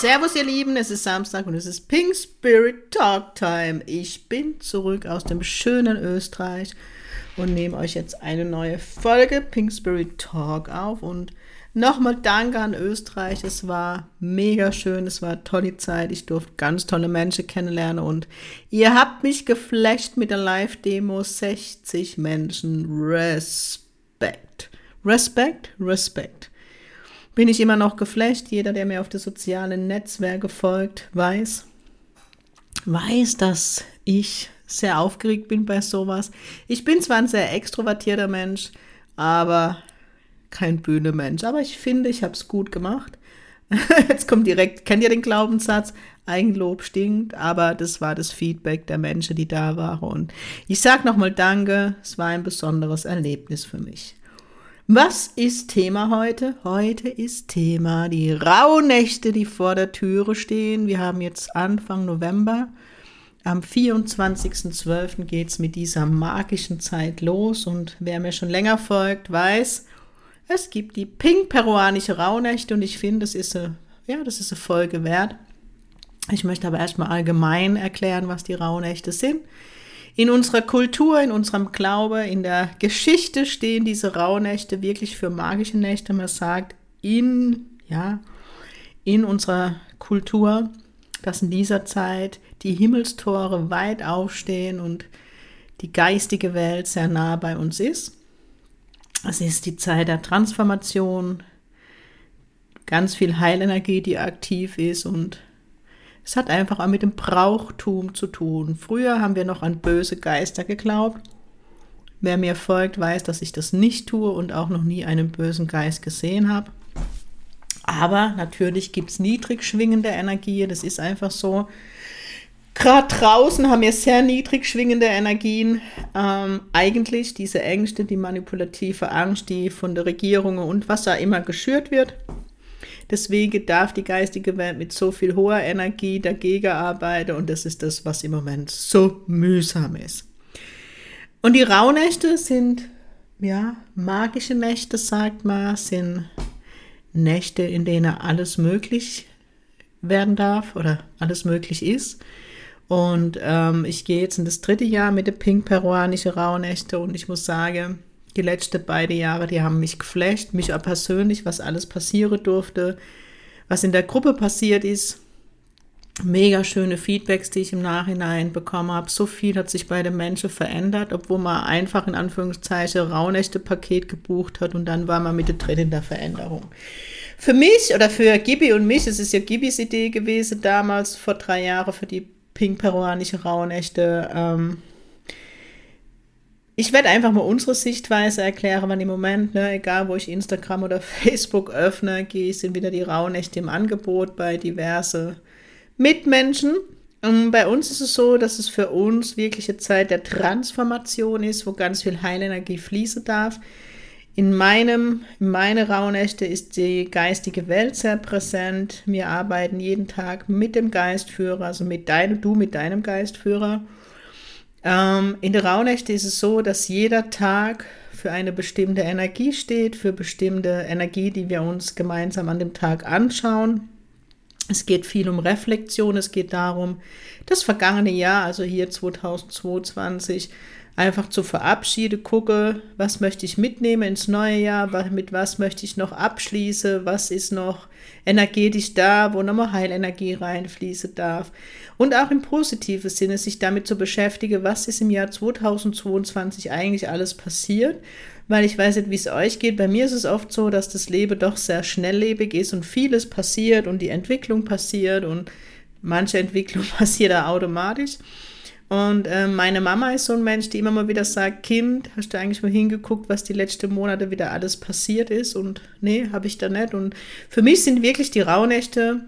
Servus ihr Lieben, es ist Samstag und es ist Pink Spirit Talk Time. Ich bin zurück aus dem schönen Österreich und nehme euch jetzt eine neue Folge Pink Spirit Talk auf und nochmal danke an Österreich. Es war mega schön, es war tolle Zeit. Ich durfte ganz tolle Menschen kennenlernen und ihr habt mich geflasht mit der Live-Demo 60 Menschen. Respekt. Respekt, Respekt bin ich immer noch geflasht. Jeder, der mir auf die sozialen Netzwerke folgt, weiß, weiß, dass ich sehr aufgeregt bin bei sowas. Ich bin zwar ein sehr extrovertierter Mensch, aber kein Bühnemensch. Aber ich finde, ich habe es gut gemacht. Jetzt kommt direkt, kennt ihr den Glaubenssatz? Eigenlob stinkt, aber das war das Feedback der Menschen, die da waren. Und ich sage nochmal Danke, es war ein besonderes Erlebnis für mich. Was ist Thema heute? Heute ist Thema die Rauhnächte, die vor der Türe stehen. Wir haben jetzt Anfang November. Am 24.12. geht es mit dieser magischen Zeit los. Und wer mir schon länger folgt, weiß, es gibt die pink-peruanische Rauhnächte und ich finde, das eine, ja, das ist eine Folge wert. Ich möchte aber erstmal allgemein erklären, was die Rauhnächte sind. In unserer Kultur, in unserem Glaube, in der Geschichte stehen diese Rauhnächte wirklich für magische Nächte. Man sagt in, ja, in unserer Kultur, dass in dieser Zeit die Himmelstore weit aufstehen und die geistige Welt sehr nah bei uns ist. Es ist die Zeit der Transformation, ganz viel Heilenergie, die aktiv ist und es hat einfach auch mit dem Brauchtum zu tun. Früher haben wir noch an böse Geister geglaubt. Wer mir folgt, weiß, dass ich das nicht tue und auch noch nie einen bösen Geist gesehen habe. Aber natürlich gibt es niedrig schwingende Energie, das ist einfach so. Gerade draußen haben wir sehr niedrig schwingende Energien. Ähm, eigentlich diese Ängste, die manipulative Angst, die von der Regierung und was da immer geschürt wird. Deswegen darf die geistige Welt mit so viel hoher Energie dagegen arbeiten und das ist das, was im Moment so mühsam ist. Und die Rauhnächte sind, ja, magische Nächte, sagt man, sind Nächte, in denen alles möglich werden darf oder alles möglich ist. Und ähm, ich gehe jetzt in das dritte Jahr mit der pink-peruanische Rauhnächte und ich muss sagen, die letzten beiden Jahre, die haben mich geflasht, mich auch persönlich, was alles passieren durfte, was in der Gruppe passiert ist. Mega schöne Feedbacks, die ich im Nachhinein bekommen habe. So viel hat sich bei den Menschen verändert, obwohl man einfach in Anführungszeichen raunechte Paket gebucht hat und dann war man mit drin in der Veränderung. Für mich oder für Gibi und mich, es ist ja Gibis Idee gewesen damals vor drei Jahren für die pink-peruanische Rauhnächte, ähm, ich werde einfach mal unsere Sichtweise erklären, weil im Moment, ne, egal wo ich Instagram oder Facebook öffne, gehe ich, sind wieder die Rauhnächte im Angebot bei diverse Mitmenschen. Und bei uns ist es so, dass es für uns wirklich eine Zeit der Transformation ist, wo ganz viel Heilenergie fließen darf. In meinem, in meine Rauhnächte ist die geistige Welt sehr präsent. Wir arbeiten jeden Tag mit dem Geistführer, also mit deinem, du mit deinem Geistführer. Ähm, in der Rauhnächte ist es so, dass jeder Tag für eine bestimmte Energie steht, für bestimmte Energie, die wir uns gemeinsam an dem Tag anschauen. Es geht viel um Reflexion, es geht darum, das vergangene Jahr, also hier 2022, einfach zu verabschieden, gucke, was möchte ich mitnehmen ins neue Jahr, mit was möchte ich noch abschließen, was ist noch energetisch da, wo nochmal Heilenergie reinfließen darf. Und auch im positiven Sinne sich damit zu beschäftigen, was ist im Jahr 2022 eigentlich alles passiert, weil ich weiß nicht, wie es euch geht. Bei mir ist es oft so, dass das Leben doch sehr schnelllebig ist und vieles passiert und die Entwicklung passiert und manche Entwicklung passiert da automatisch. Und äh, meine Mama ist so ein Mensch, die immer mal wieder sagt, Kind, hast du eigentlich mal hingeguckt, was die letzten Monate wieder alles passiert ist? Und nee, habe ich da nicht. Und für mich sind wirklich die Rauhnächte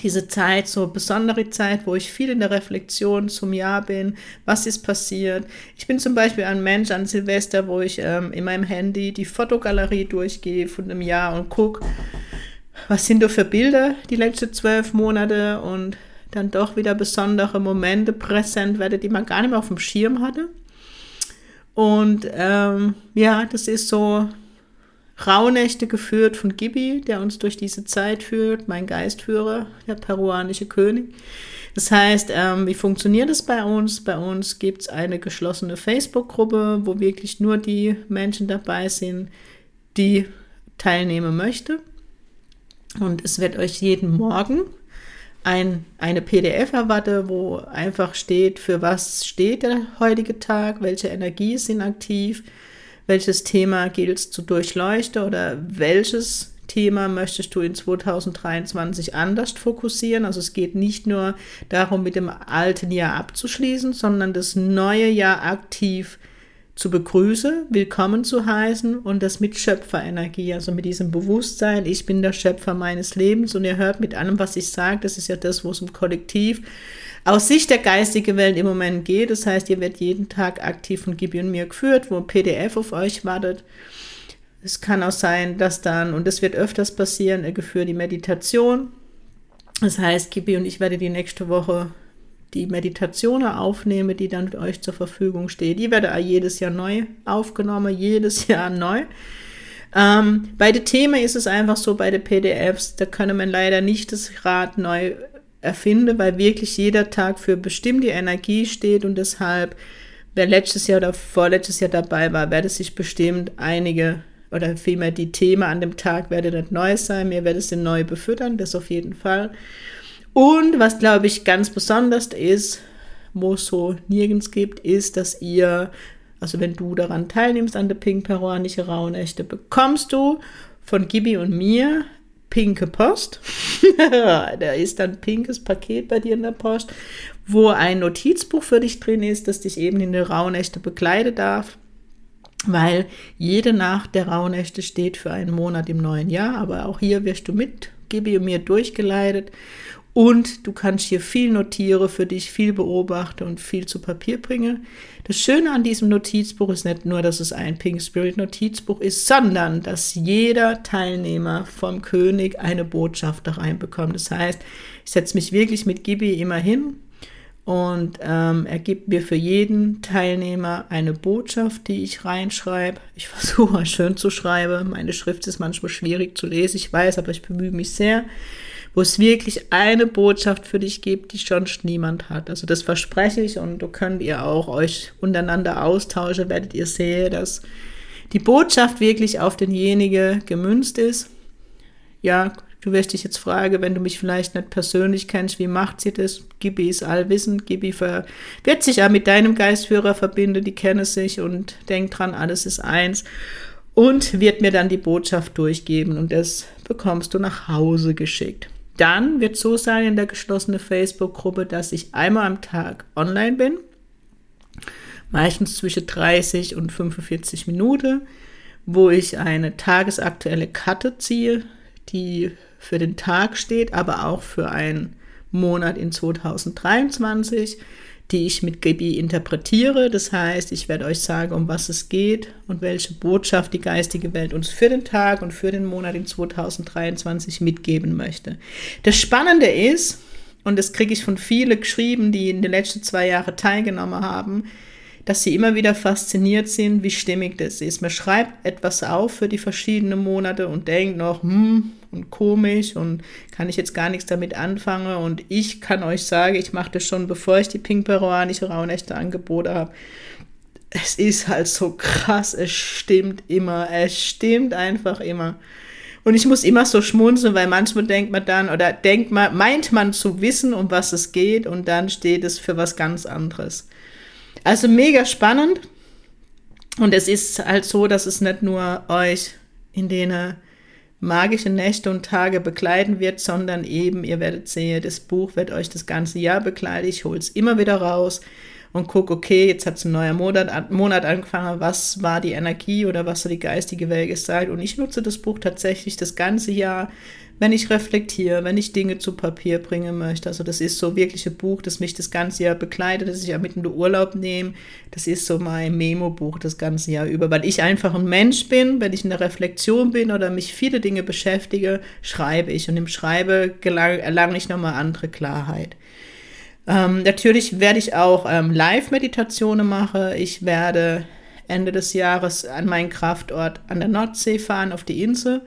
diese Zeit, so besondere Zeit, wo ich viel in der Reflexion zum Jahr bin, was ist passiert. Ich bin zum Beispiel ein Mensch an Silvester, wo ich ähm, in meinem Handy die Fotogalerie durchgehe von einem Jahr und gucke, was sind da für Bilder die letzten zwölf Monate und dann doch wieder besondere Momente präsent werde, die man gar nicht mehr auf dem Schirm hatte. Und ähm, ja, das ist so Rauhnächte geführt von Gibi, der uns durch diese Zeit führt, mein Geistführer, der peruanische König. Das heißt, ähm, wie funktioniert es bei uns? Bei uns gibt es eine geschlossene Facebook-Gruppe, wo wirklich nur die Menschen dabei sind, die teilnehmen möchten. Und es wird euch jeden Morgen ein, eine PDF erwarten, wo einfach steht, für was steht der heutige Tag, welche Energie sind aktiv, welches Thema gilt es zu durchleuchten oder welches Thema möchtest du in 2023 anders fokussieren. Also es geht nicht nur darum, mit dem alten Jahr abzuschließen, sondern das neue Jahr aktiv zu begrüßen, willkommen zu heißen und das mit Schöpferenergie, also mit diesem Bewusstsein, ich bin der Schöpfer meines Lebens und ihr hört mit allem, was ich sage, das ist ja das, wo es im Kollektiv aus Sicht der geistigen Welt im Moment geht. Das heißt, ihr werdet jeden Tag aktiv von Gibi und mir geführt, wo ein PDF auf euch wartet. Es kann auch sein, dass dann, und das wird öfters passieren, er geführt die Meditation. Das heißt, Gibi und ich werde die nächste Woche die Meditationen aufnehmen, die dann euch zur Verfügung steht. Die werde jedes Jahr neu aufgenommen, jedes Jahr neu. Ähm, bei den Themen ist es einfach so, bei den PDFs, da können man leider nicht das Rad neu erfinde, weil wirklich jeder Tag für bestimmte Energie steht und deshalb, wer letztes Jahr oder vorletztes Jahr dabei war, werde sich bestimmt einige oder vielmehr die Themen an dem Tag werde nicht neu sein, mir werde sie neu befüttern, das auf jeden Fall. Und was glaube ich ganz besonders ist, wo es so nirgends gibt, ist, dass ihr, also wenn du daran teilnimmst an der Pink Peruanische Rauhnächte, bekommst du von Gibi und mir pinke Post. da ist dann pinkes Paket bei dir in der Post, wo ein Notizbuch für dich drin ist, das dich eben in die Rauhnächte begleiten darf. Weil jede Nacht der Rauhnächte steht für einen Monat im neuen Jahr, aber auch hier wirst du mit Gibi und mir durchgeleitet und du kannst hier viel notieren für dich, viel beobachten und viel zu Papier bringen. Das Schöne an diesem Notizbuch ist nicht nur, dass es ein Pink Spirit Notizbuch ist, sondern dass jeder Teilnehmer vom König eine Botschaft da reinbekommt. Das heißt, ich setze mich wirklich mit Gibi immer hin und ähm, er gibt mir für jeden Teilnehmer eine Botschaft, die ich reinschreibe. Ich versuche schön zu schreiben. Meine Schrift ist manchmal schwierig zu lesen, ich weiß, aber ich bemühe mich sehr wo es wirklich eine Botschaft für dich gibt, die sonst niemand hat. Also das verspreche ich und du könnt ihr auch euch untereinander austauschen, werdet ihr sehen, dass die Botschaft wirklich auf denjenige gemünzt ist. Ja, du wirst dich jetzt fragen, wenn du mich vielleicht nicht persönlich kennst, wie macht sie das? Gibi ist allwissend, Gibi wird sich ja mit deinem Geistführer verbinden, die kennen sich und denkt dran, alles ist eins und wird mir dann die Botschaft durchgeben und das bekommst du nach Hause geschickt. Dann wird so sein in der geschlossenen Facebook-Gruppe, dass ich einmal am Tag online bin, meistens zwischen 30 und 45 Minuten, wo ich eine tagesaktuelle Karte ziehe, die für den Tag steht, aber auch für einen Monat in 2023 die ich mit Gibi interpretiere. Das heißt, ich werde euch sagen, um was es geht und welche Botschaft die geistige Welt uns für den Tag und für den Monat in 2023 mitgeben möchte. Das Spannende ist, und das kriege ich von vielen geschrieben, die in den letzten zwei Jahren teilgenommen haben, dass sie immer wieder fasziniert sind, wie stimmig das ist. Man schreibt etwas auf für die verschiedenen Monate und denkt noch, hm, und komisch und kann ich jetzt gar nichts damit anfangen. Und ich kann euch sagen, ich mache das schon, bevor ich die Pink Peruanische Rauhnächte Angebote habe. Es ist halt so krass, es stimmt immer, es stimmt einfach immer. Und ich muss immer so schmunzeln, weil manchmal denkt man dann oder denkt man, meint man zu wissen, um was es geht und dann steht es für was ganz anderes. Also mega spannend. Und es ist halt so, dass es nicht nur euch in den magische Nächte und Tage begleiten wird, sondern eben, ihr werdet sehen, das Buch wird euch das ganze Jahr begleiten. Ich hole es immer wieder raus und gucke, okay, jetzt hat es ein neuer Monat, Monat angefangen, was war die Energie oder was soll die geistige Welt sein? Und ich nutze das Buch tatsächlich das ganze Jahr, wenn ich reflektiere, wenn ich Dinge zu Papier bringen möchte. Also das ist so wirklich ein Buch, das mich das ganze Jahr begleitet, das ich ja mitten in Urlaub nehme. Das ist so mein Memo-Buch das ganze Jahr über, weil ich einfach ein Mensch bin, wenn ich in der Reflexion bin oder mich viele Dinge beschäftige, schreibe ich und im Schreibe gelang, erlange ich nochmal andere Klarheit. Ähm, natürlich werde ich auch ähm, Live-Meditationen machen. Ich werde Ende des Jahres an meinen Kraftort an der Nordsee fahren, auf die Insel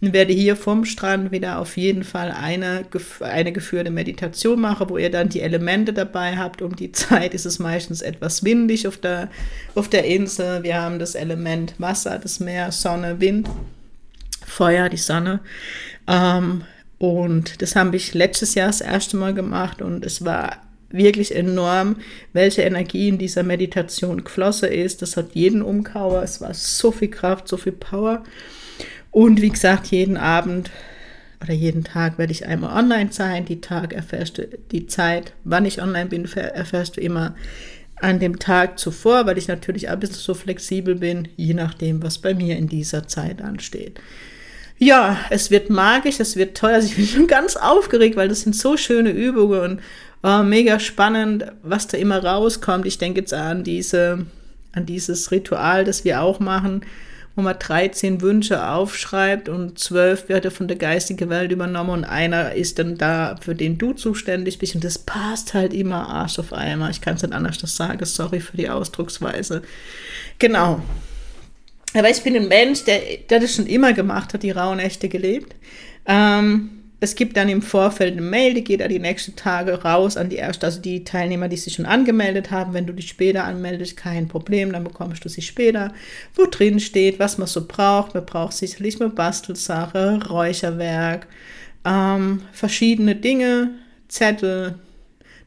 und werde hier vom Strand wieder auf jeden Fall eine, eine geführte Meditation machen, wo ihr dann die Elemente dabei habt. Um die Zeit ist es meistens etwas windig auf der, auf der Insel. Wir haben das Element Wasser, das Meer, Sonne, Wind, Feuer, die Sonne. Ähm, und das habe ich letztes Jahr das erste Mal gemacht und es war wirklich enorm, welche Energie in dieser Meditation geflossen ist. Das hat jeden Umkauer. Es war so viel Kraft, so viel Power. Und wie gesagt, jeden Abend oder jeden Tag werde ich einmal online sein. Die Tag erfährst du, die Zeit, wann ich online bin, erfährst du immer an dem Tag zuvor, weil ich natürlich ein bisschen so flexibel bin, je nachdem, was bei mir in dieser Zeit ansteht. Ja, es wird magisch, es wird toll. Also ich bin schon ganz aufgeregt, weil das sind so schöne Übungen und oh, mega spannend, was da immer rauskommt. Ich denke jetzt an diese, an dieses Ritual, das wir auch machen, wo man 13 Wünsche aufschreibt und zwölf wird von der geistigen Welt übernommen und einer ist dann da, für den du zuständig bist und das passt halt immer Arsch auf einmal. Ich kann es nicht anders sagen, sorry für die Ausdrucksweise. Genau. Aber ich bin ein Mensch, der, der das schon immer gemacht hat, die rauen Nächte gelebt. Ähm, es gibt dann im Vorfeld eine Mail, die geht dann die nächsten Tage raus an die erste, also die Teilnehmer, die sich schon angemeldet haben. Wenn du dich später anmeldest, kein Problem, dann bekommst du sie später, wo drin steht, was man so braucht. Man braucht sicherlich eine Bastelsache, Räucherwerk, ähm, verschiedene Dinge, Zettel,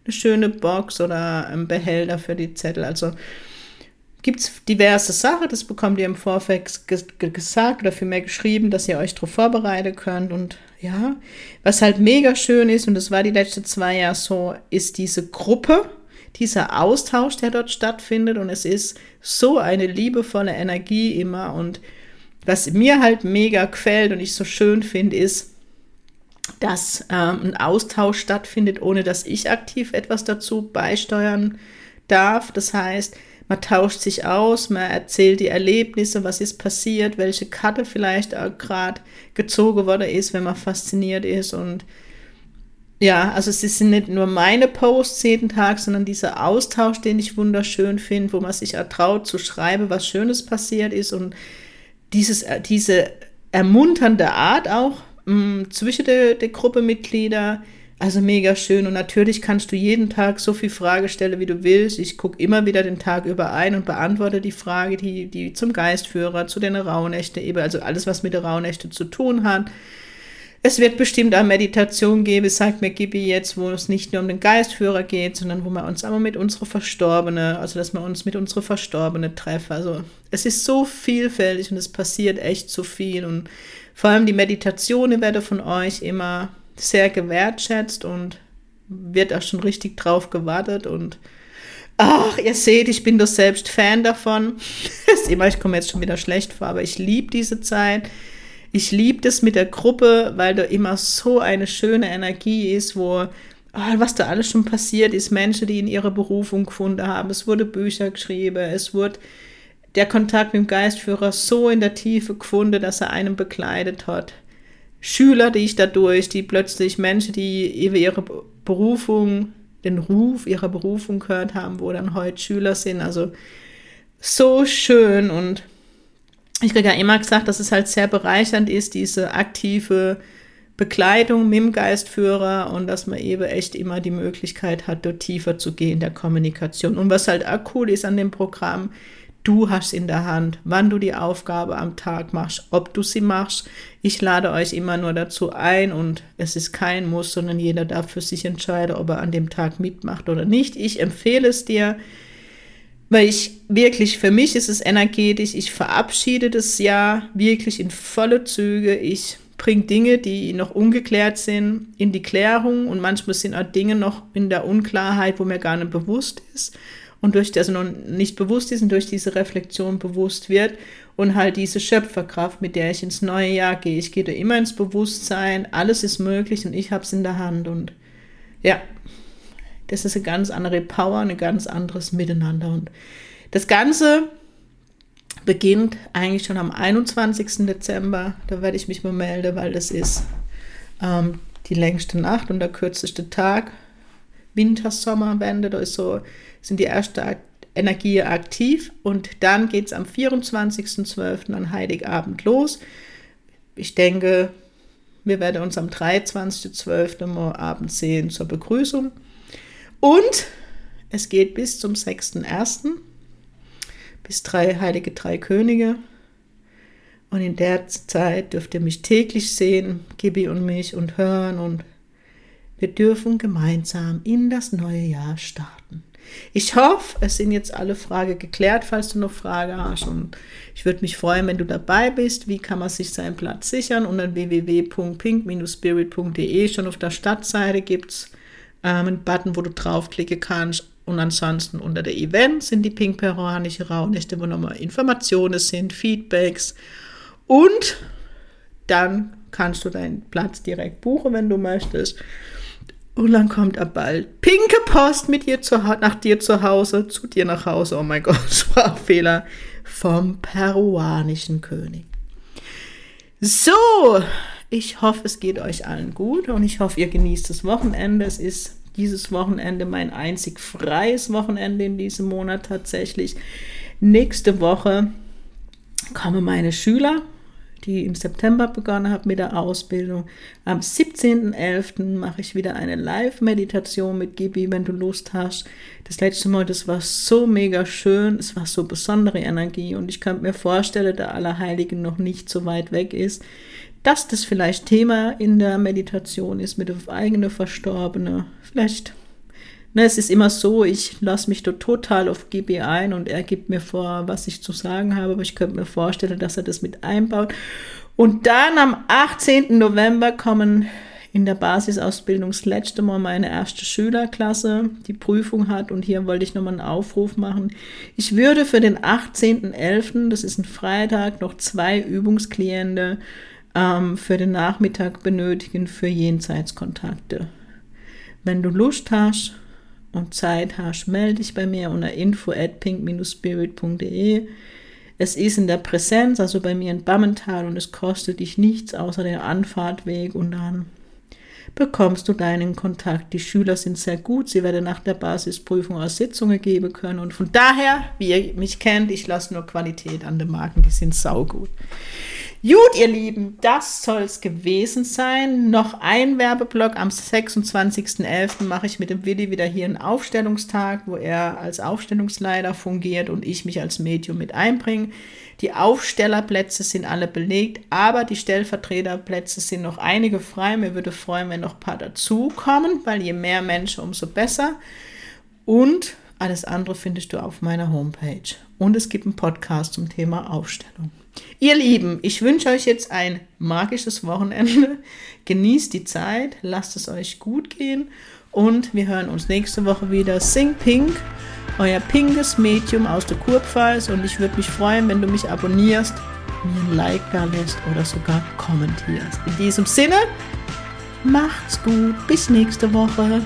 eine schöne Box oder ein Behälter für die Zettel. Also gibt es diverse Sachen, das bekommt ihr im Vorfeld gesagt oder vielmehr geschrieben, dass ihr euch darauf vorbereiten könnt. Und ja, was halt mega schön ist, und das war die letzten zwei Jahre so, ist diese Gruppe, dieser Austausch, der dort stattfindet. Und es ist so eine liebevolle Energie immer. Und was mir halt mega gefällt und ich so schön finde, ist, dass ähm, ein Austausch stattfindet, ohne dass ich aktiv etwas dazu beisteuern darf. Das heißt, man tauscht sich aus, man erzählt die Erlebnisse, was ist passiert, welche Karte vielleicht gerade gezogen worden ist, wenn man fasziniert ist. Und ja, also es sind nicht nur meine Posts jeden Tag, sondern dieser Austausch, den ich wunderschön finde, wo man sich ertraut zu schreiben, was Schönes passiert ist und dieses, äh, diese ermunternde Art auch mh, mm, zwischen der, der Gruppemitglieder, also mega schön. Und natürlich kannst du jeden Tag so viel Frage stellen, wie du willst. Ich gucke immer wieder den Tag über ein und beantworte die Frage, die, die zum Geistführer, zu den Rauhnächte, eben, also alles, was mit der Rauhnächte zu tun hat. Es wird bestimmt eine Meditation geben, sagt mir Gibi jetzt, wo es nicht nur um den Geistführer geht, sondern wo wir uns aber mit unserer Verstorbene, also dass wir uns mit unserer Verstorbene treffen. Also es ist so vielfältig und es passiert echt so viel. Und vor allem die Meditationen werde von euch immer sehr gewertschätzt und wird auch schon richtig drauf gewartet und ach, ihr seht, ich bin doch selbst Fan davon. ich komme jetzt schon wieder schlecht vor, aber ich liebe diese Zeit. Ich liebe das mit der Gruppe, weil da immer so eine schöne Energie ist, wo oh, was da alles schon passiert ist, Menschen, die in ihre Berufung gefunden haben. Es wurde Bücher geschrieben, es wurde der Kontakt mit dem Geistführer so in der Tiefe gefunden, dass er einen begleitet hat. Schüler, die ich dadurch, die plötzlich Menschen, die ihre Berufung, den Ruf ihrer Berufung gehört haben, wo dann heute Schüler sind. Also so schön und ich kriege ja immer gesagt, dass es halt sehr bereichernd ist, diese aktive Begleitung mit dem Geistführer und dass man eben echt immer die Möglichkeit hat, dort tiefer zu gehen in der Kommunikation. Und was halt auch cool ist an dem Programm, Du hast in der Hand, wann du die Aufgabe am Tag machst, ob du sie machst. Ich lade euch immer nur dazu ein und es ist kein Muss, sondern jeder darf für sich entscheiden, ob er an dem Tag mitmacht oder nicht. Ich empfehle es dir, weil ich wirklich, für mich ist es energetisch, ich verabschiede das Jahr wirklich in volle Züge. Ich bringe Dinge, die noch ungeklärt sind, in die Klärung und manchmal sind auch Dinge noch in der Unklarheit, wo mir gar nicht bewusst ist. Und durch das also noch nicht bewusst ist und durch diese Reflexion bewusst wird und halt diese Schöpferkraft, mit der ich ins neue Jahr gehe. Ich gehe da immer ins Bewusstsein, alles ist möglich und ich habe es in der Hand und ja, das ist eine ganz andere Power, ein ganz anderes Miteinander und das Ganze beginnt eigentlich schon am 21. Dezember. Da werde ich mich mal melden, weil das ist ähm, die längste Nacht und der kürzeste Tag. Winter-Sommerwende, da ist so, sind die erste Energie aktiv und dann geht es am 24.12. an Heiligabend los. Ich denke, wir werden uns am 23.12. mal abends sehen zur Begrüßung. Und es geht bis zum 6.1 bis drei heilige drei Könige. Und in der Zeit dürft ihr mich täglich sehen, Gibi und mich, und hören. Und wir dürfen gemeinsam in das neue Jahr starten. Ich hoffe, es sind jetzt alle Fragen geklärt, falls du noch Fragen hast. Und ich würde mich freuen, wenn du dabei bist. Wie kann man sich seinen Platz sichern? Unter www.pink-spirit.de schon auf der Stadtseite gibt es ähm, einen Button, wo du draufklicken kannst und ansonsten unter der Event sind die pink-peruanische Rauhnächte, wo nochmal Informationen sind, Feedbacks. Und dann kannst du deinen Platz direkt buchen, wenn du möchtest. Und dann kommt er bald pinke Post mit dir zu, nach dir zu Hause, zu dir nach Hause. Oh mein Gott, Sprachfehler vom peruanischen König. So, ich hoffe, es geht euch allen gut und ich hoffe, ihr genießt das Wochenende. Es ist dieses Wochenende mein einzig freies Wochenende in diesem Monat tatsächlich. Nächste Woche kommen meine Schüler, die im September begonnen haben mit der Ausbildung. Am 17.11. mache ich wieder eine Live-Meditation mit Gibi, wenn du Lust hast. Das letzte Mal, das war so mega schön, es war so besondere Energie und ich könnte mir vorstellen, da Allerheiligen noch nicht so weit weg ist, dass das vielleicht Thema in der Meditation ist mit dem eigenen Verstorbenen. Vielleicht, ne, es ist immer so, ich lasse mich da total auf GB ein und er gibt mir vor, was ich zu sagen habe, aber ich könnte mir vorstellen, dass er das mit einbaut. Und dann am 18. November kommen in der Basisausbildung das letzte Mal meine erste Schülerklasse die Prüfung hat und hier wollte ich nochmal einen Aufruf machen. Ich würde für den 18.11., das ist ein Freitag, noch zwei Übungsklienten ähm, für den Nachmittag benötigen für Jenseitskontakte. Wenn du Lust hast und Zeit hast, melde dich bei mir unter info at pink-spirit.de. Es ist in der Präsenz, also bei mir in Bammental und es kostet dich nichts außer der Anfahrtweg und dann bekommst du deinen Kontakt. Die Schüler sind sehr gut, sie werden nach der Basisprüfung auch Sitzungen geben können und von daher, wie ihr mich kennt, ich lasse nur Qualität an den Marken, die sind saugut. Gut, ihr Lieben, das soll es gewesen sein. Noch ein Werbeblock. Am 26.11. mache ich mit dem Willi wieder hier einen Aufstellungstag, wo er als Aufstellungsleiter fungiert und ich mich als Medium mit einbringe. Die Aufstellerplätze sind alle belegt, aber die Stellvertreterplätze sind noch einige frei. Mir würde freuen, wenn noch ein paar dazukommen, weil je mehr Menschen, umso besser. Und alles andere findest du auf meiner Homepage. Und es gibt einen Podcast zum Thema Aufstellung. Ihr Lieben, ich wünsche euch jetzt ein magisches Wochenende. Genießt die Zeit, lasst es euch gut gehen und wir hören uns nächste Woche wieder. Sing Pink, euer pinkes Medium aus der Kurpfalz und ich würde mich freuen, wenn du mich abonnierst, mir ein Like da lässt oder sogar kommentierst. In diesem Sinne, macht's gut, bis nächste Woche.